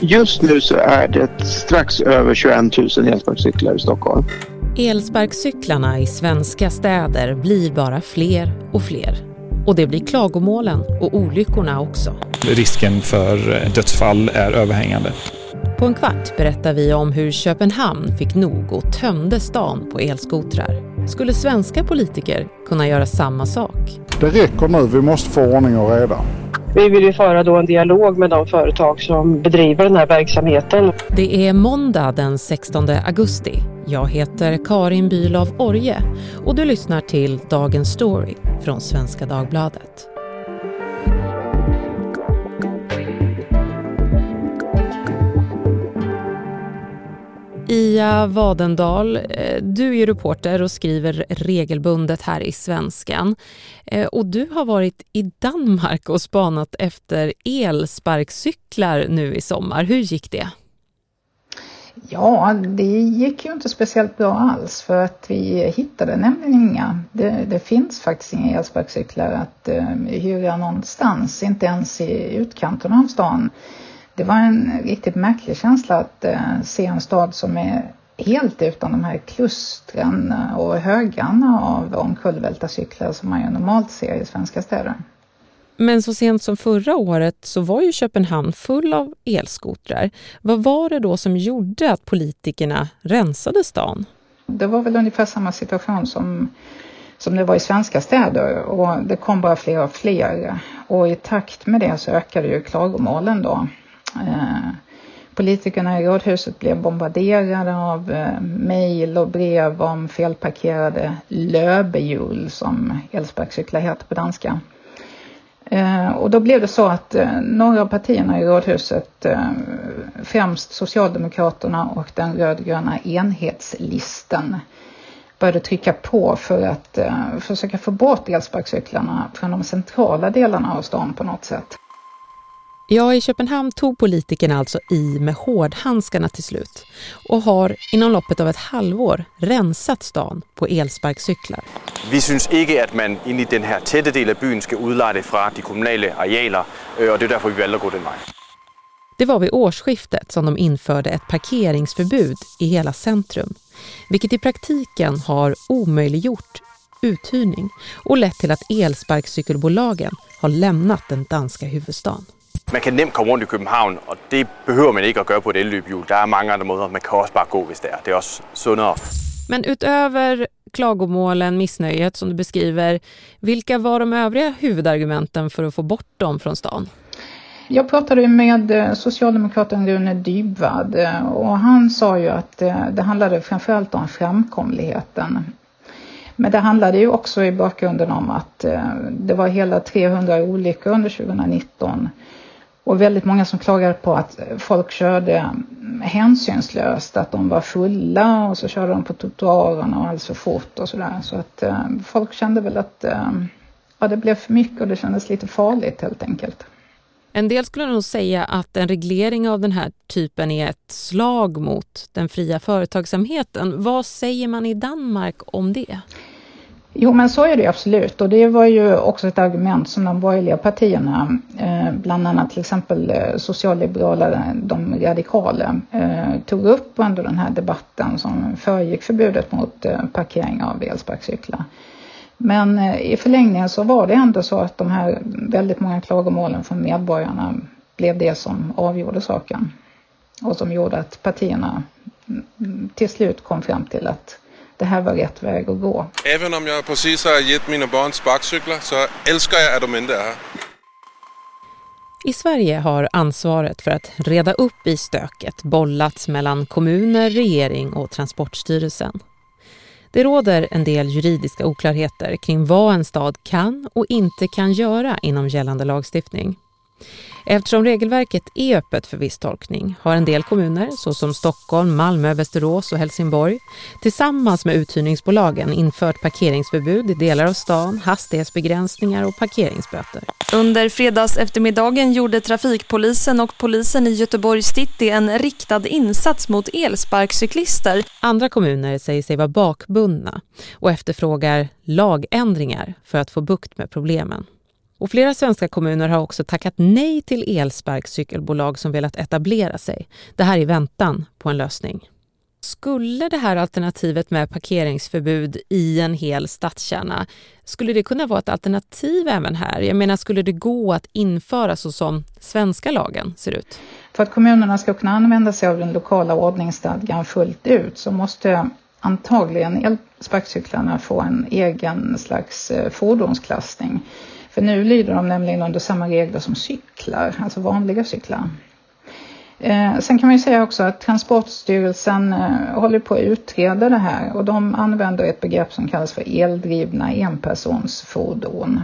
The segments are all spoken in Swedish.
Just nu så är det strax över 21 000 elsparkcyklar i Stockholm. Elsparkcyklarna i svenska städer blir bara fler och fler. Och det blir klagomålen och olyckorna också. Risken för dödsfall är överhängande. På en kvart berättar vi om hur Köpenhamn fick nog och tömde stan på elskotrar. Skulle svenska politiker kunna göra samma sak? Det räcker nu, vi måste få ordning och reda. Vi vill ju föra då en dialog med de företag som bedriver den här verksamheten. Det är måndag den 16 augusti. Jag heter Karin Bülow Orje och du lyssnar till Dagens Story från Svenska Dagbladet. Ia Vadendal, eh, du är reporter och skriver regelbundet här i Svenskan. Eh, och du har varit i Danmark och spanat efter elsparkcyklar nu i sommar. Hur gick det? Ja, det gick ju inte speciellt bra alls för att vi hittade nämligen inga. Det, det finns faktiskt inga elsparkcyklar att uh, hyra någonstans, inte ens i utkanten av stan. Det var en riktigt märklig känsla att uh, se en stad som är helt utan de här klustren och högarna av omkullvälta cyklar som man ju normalt ser i svenska städer. Men så sent som förra året så var ju Köpenhamn full av elskotrar. Vad var det då som gjorde att politikerna rensade stan? Det var väl ungefär samma situation som, som det var i svenska städer och det kom bara fler och fler. Och i takt med det så ökade ju klagomålen då. Eh, politikerna i rådhuset blev bombarderade av eh, mejl och brev om felparkerade löbehjul som elsparkcyklar heter på danska. Eh, och då blev det så att eh, några av partierna i rådhuset, eh, främst Socialdemokraterna och den rödgröna enhetslisten, började trycka på för att eh, försöka få bort elsparkcyklarna från de centrala delarna av stan på något sätt. Ja, i Köpenhamn tog politikerna alltså i med hårdhandskarna till slut och har inom loppet av ett halvår rensat stan på elsparkcyklar. Vi syns inte att man in i den här täta delen av byn ska udlade från de kommunala arealer øh, och det är därför vi valde att gå den vägen. Det var vid årsskiftet som de införde ett parkeringsförbud i hela centrum, vilket i praktiken har omöjliggjort uthyrning och lett till att elsparkcykelbolagen har lämnat den danska huvudstaden. Man kan nemt komma runt i København, och det behöver man inte att göra på ett elløbhjul. Det är många andra måder. Man kan också bara gå, om det är. Det är också sundare. Men utöver klagomålen, missnöjet som du beskriver, vilka var de övriga huvudargumenten för att få bort dem från stan? Jag pratade med eh, socialdemokraten Rune Dybwad eh, och han sa ju att eh, det handlade framförallt om framkomligheten. Men det handlade ju också i bakgrunden om att det var hela 300 olyckor under 2019 och väldigt många som klagade på att folk körde hänsynslöst, att de var fulla och så körde de på trottoarerna och alldeles för fort och sådär. Så att eh, folk kände väl att eh, ja, det blev för mycket och det kändes lite farligt helt enkelt. En del skulle nog säga att en reglering av den här typen är ett slag mot den fria företagsamheten. Vad säger man i Danmark om det? Jo men så är det absolut och det var ju också ett argument som de borgerliga partierna, eh, bland annat till exempel eh, socialliberala, de radikala, eh, tog upp under den här debatten som föregick förbudet mot parkering av elsparkcyklar. Men i förlängningen så var det ändå så att de här väldigt många klagomålen från medborgarna blev det som avgjorde saken och som gjorde att partierna mm, till slut kom fram till att det här var rätt väg att gå. Även om jag precis har gett mina barn sparkcyklar så älskar jag att de inte är här. I Sverige har ansvaret för att reda upp i stöket bollats mellan kommuner, regering och Transportstyrelsen. Det råder en del juridiska oklarheter kring vad en stad kan och inte kan göra inom gällande lagstiftning. Eftersom regelverket är öppet för viss tolkning har en del kommuner, såsom Stockholm, Malmö, Västerås och Helsingborg, tillsammans med uthyrningsbolagen infört parkeringsförbud i delar av stan, hastighetsbegränsningar och parkeringsböter. Under fredags eftermiddagen gjorde trafikpolisen och polisen i Göteborgs city en riktad insats mot elsparkcyklister. Andra kommuner säger sig vara bakbundna och efterfrågar lagändringar för att få bukt med problemen. Och flera svenska kommuner har också tackat nej till elsparkcykelbolag som velat etablera sig. Det här i väntan på en lösning. Skulle det här alternativet med parkeringsförbud i en hel stadskärna, skulle det kunna vara ett alternativ även här? Jag menar, skulle det gå att införa så som svenska lagen ser ut? För att kommunerna ska kunna använda sig av den lokala ordningsstadgan fullt ut så måste antagligen elsparkcyklarna få en egen slags eh, fordonsklassning. För nu lyder de nämligen under samma regler som cyklar, alltså vanliga cyklar. Eh, sen kan man ju säga också att Transportstyrelsen eh, håller på att utreda det här och de använder ett begrepp som kallas för eldrivna enpersonsfordon.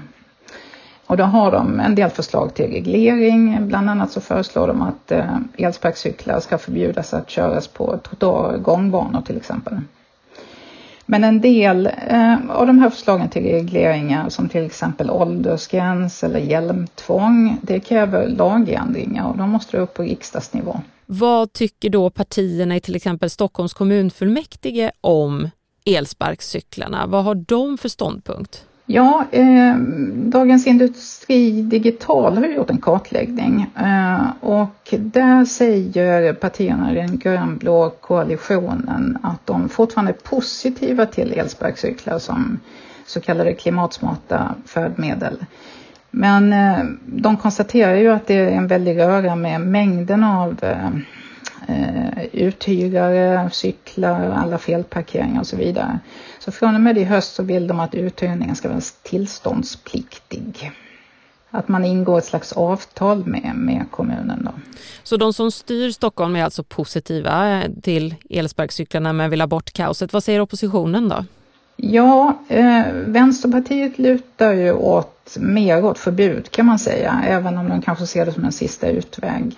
Och då har de en del förslag till reglering. Bland annat så föreslår de att eh, elsparkcyklar ska förbjudas att köras på trottoarer och gångbanor till exempel. Men en del eh, av de här förslagen till regleringar som till exempel åldersgräns eller hjälmtvång, det kräver lagändringar och de måste upp på riksdagsnivå. Vad tycker då partierna i till exempel Stockholms kommunfullmäktige om elsparkcyklarna? Vad har de för ståndpunkt? Ja, eh, Dagens Industri Digital har gjort en kartläggning eh, och där säger partierna i den grönblå koalitionen att de fortfarande är positiva till elsparkcyklar som så kallade klimatsmarta färdmedel. Men eh, de konstaterar ju att det är en väldig röra med mängden av eh, eh, eh, uthyrare, cyklar, alla felparkeringar och så vidare. Så från och med i höst så vill de att uthyrningen ska vara tillståndspliktig. Att man ingår ett slags avtal med, med kommunen. Då. Så de som styr Stockholm är alltså positiva till elsparkcyklarna men vill ha bort kaoset. Vad säger oppositionen då? Ja, eh, Vänsterpartiet lutar ju åt mer åt förbud kan man säga, även om de kanske ser det som en sista utväg.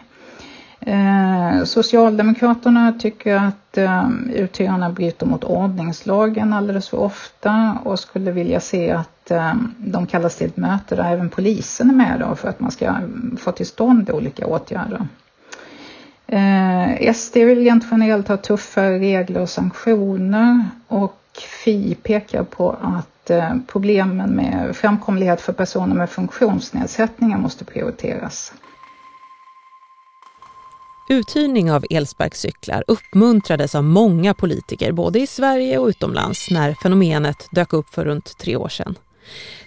Eh, Socialdemokraterna tycker att eh, uthyrarna bryter mot ordningslagen alldeles för ofta och skulle vilja se att eh, de kallas till ett möte där även polisen är med då för att man ska få till stånd olika åtgärder. Eh, SD vill rent generellt ha tuffare regler och sanktioner och Fi pekar på att eh, problemen med framkomlighet för personer med funktionsnedsättningar måste prioriteras. Uthyrning av elsparkcyklar uppmuntrades av många politiker både i Sverige och utomlands när fenomenet dök upp för runt tre år sedan.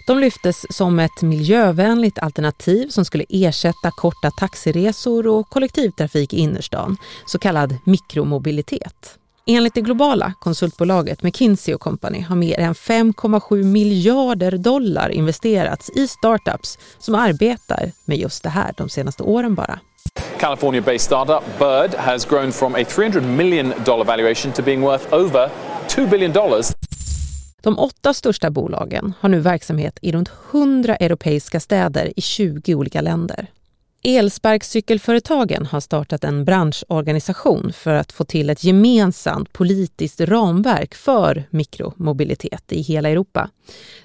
De lyftes som ett miljövänligt alternativ som skulle ersätta korta taxiresor och kollektivtrafik i innerstan, så kallad mikromobilitet. Enligt det globala konsultbolaget McKinsey Company har mer än 5,7 miljarder dollar investerats i startups som arbetar med just det här de senaste åren bara. California based startup Bird has grown from a $300 million valuation to being worth over $2 billion. De åtta största bolagen har nu verksamhet i runt 100 europeiska städer i 20 olika länder. Elsparkcykelföretagen har startat en branschorganisation för att få till ett gemensamt politiskt ramverk för mikromobilitet i hela Europa.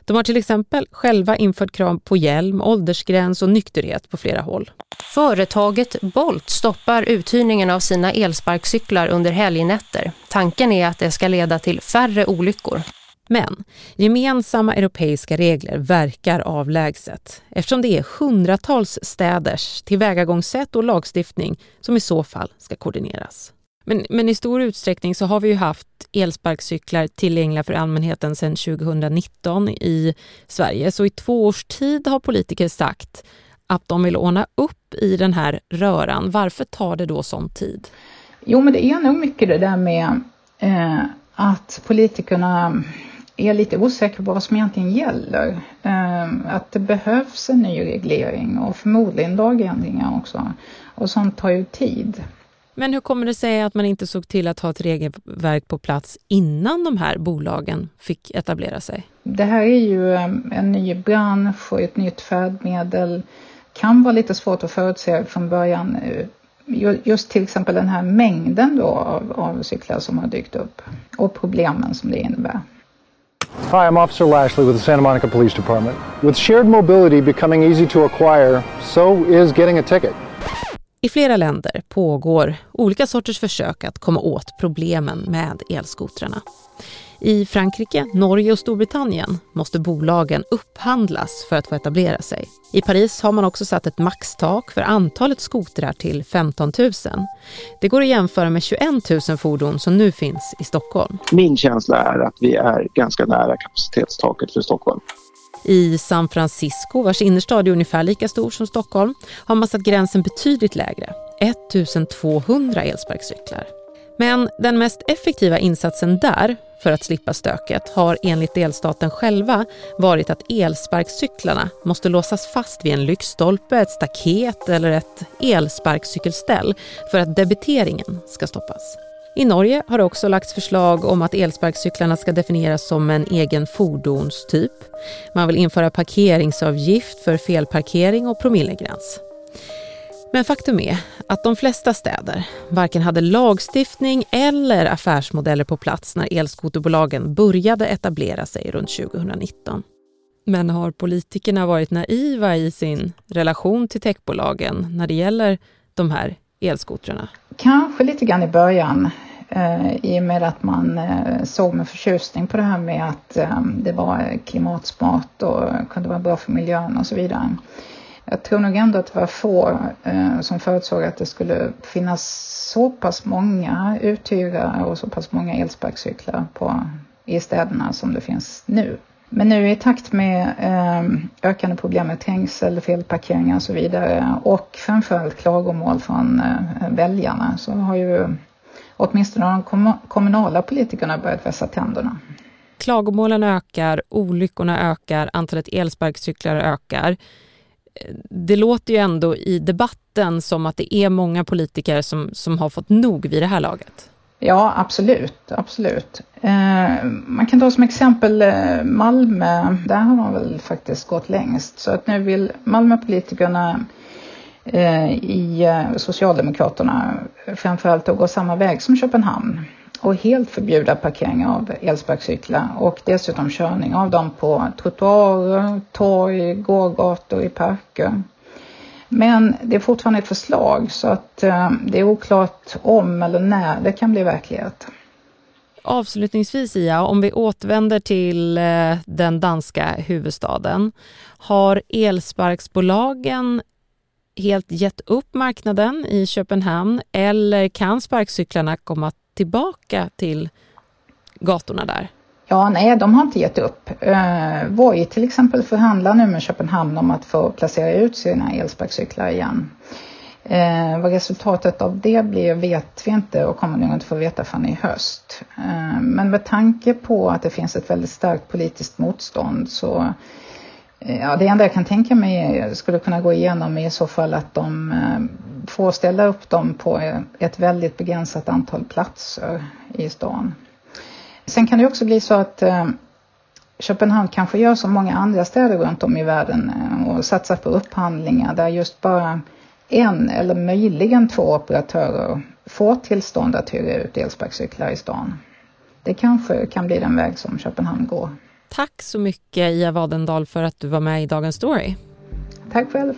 De har till exempel själva infört krav på hjälm, åldersgräns och nykterhet på flera håll. Företaget Bolt stoppar uthyrningen av sina elsparkcyklar under helgnätter. Tanken är att det ska leda till färre olyckor. Men gemensamma europeiska regler verkar avlägset eftersom det är hundratals städers tillvägagångssätt och lagstiftning som i så fall ska koordineras. Men, men i stor utsträckning så har vi ju haft elsparkcyklar tillgängliga för allmänheten sedan 2019 i Sverige. Så i två års tid har politiker sagt att de vill ordna upp i den här röran. Varför tar det då sån tid? Jo, men det är nog mycket det där med eh, att politikerna är lite osäker på vad som egentligen gäller. Ehm, att det behövs en ny reglering och förmodligen lagändringar också. Och sånt tar ju tid. Men hur kommer det sig att man inte såg till att ha ett regelverk på plats innan de här bolagen fick etablera sig? Det här är ju ehm, en ny bransch och ett nytt färdmedel. kan vara lite svårt att förutse från början. Just till exempel den här mängden då av, av cyklar som har dykt upp och problemen som det innebär. Hi, I'm Officer Lashley with the Santa Monica Police Department. With shared mobility becoming easy to acquire, so is getting a ticket. I flera länder pågår olika sorters försök att komma åt problemen med elskotrarna. I Frankrike, Norge och Storbritannien måste bolagen upphandlas för att få etablera sig. I Paris har man också satt ett maxtak för antalet skotrar till 15 000. Det går att jämföra med 21 000 fordon som nu finns i Stockholm. Min känsla är att vi är ganska nära kapacitetstaket för Stockholm. I San Francisco, vars innerstad är ungefär lika stor som Stockholm, har man satt gränsen betydligt lägre, 1200 elsparkcyklar. Men den mest effektiva insatsen där för att slippa stöket har enligt delstaten själva varit att elsparkcyklarna måste låsas fast vid en lyktstolpe, ett staket eller ett elsparkcykelställ för att debiteringen ska stoppas. I Norge har det också lagts förslag om att elsparkcyklarna ska definieras som en egen fordonstyp. Man vill införa parkeringsavgift för felparkering och promillegräns. Men faktum är att de flesta städer varken hade lagstiftning eller affärsmodeller på plats när elskoterbolagen började etablera sig runt 2019. Men har politikerna varit naiva i sin relation till techbolagen när det gäller de här elskotrarna? Kanske lite grann i början eh, i och med att man eh, såg med förtjusning på det här med att eh, det var klimatsmart och kunde vara bra för miljön och så vidare. Jag tror nog ändå att det var få eh, som förutsåg att det skulle finnas så pass många uthyrare och så pass många elsparkcyklar på, i städerna som det finns nu. Men nu i takt med eh, ökande problem med trängsel, felparkeringar och så vidare och framförallt klagomål från eh, väljarna så har ju åtminstone de kom kommunala politikerna börjat vässa tänderna. Klagomålen ökar, olyckorna ökar, antalet elsparkcyklar ökar det låter ju ändå i debatten som att det är många politiker som, som har fått nog vid det här laget. Ja, absolut. absolut. Eh, man kan ta som exempel eh, Malmö. Där har man väl faktiskt gått längst. Så att nu vill Malmöpolitikerna eh, i eh, Socialdemokraterna framförallt att gå samma väg som Köpenhamn och helt förbjuda parkering av elsparkcyklar och dessutom körning av dem på trottoarer, torg, gågator, i parker. Men det är fortfarande ett förslag så att eh, det är oklart om eller när det kan bli verklighet. Avslutningsvis Ia, om vi återvänder till eh, den danska huvudstaden. Har elsparksbolagen helt gett upp marknaden i Köpenhamn eller kan sparkcyklarna komma att tillbaka till gatorna där? Ja, nej, de har inte gett upp. Eh, Voi till exempel förhandlar nu med Köpenhamn om att få placera ut sina elsparkcyklar igen. Eh, vad resultatet av det blir vet vi inte och kommer nog inte få veta förrän i höst. Eh, men med tanke på att det finns ett väldigt starkt politiskt motstånd så eh, Ja, det enda jag kan tänka mig skulle kunna gå igenom är i så fall att de eh, får ställa upp dem på eh, ett väldigt begränsat antal platser i stan. Sen kan det också bli så att eh, Köpenhamn kanske gör som många andra städer runt om i världen och satsar på upphandlingar där just bara en eller möjligen två operatörer får tillstånd att hyra ut elsparkcyklar i stan. Det kanske kan bli den väg som Köpenhamn går. Tack så mycket Ia Wadendal för att du var med i Dagens Story. Tack själv.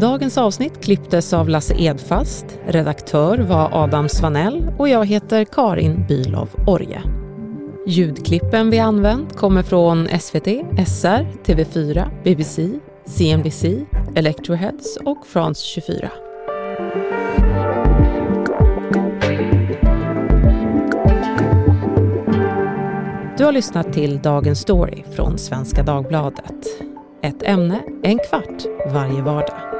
Dagens avsnitt klipptes av Lasse Edfast, redaktör var Adam Svanell och jag heter Karin Bylov Orje. Ljudklippen vi använt kommer från SVT, SR, TV4, BBC, CNBC, Electroheads och France 24. Har lyssnat till Dagens Story från Svenska Dagbladet. Ett ämne, en kvart, varje vardag.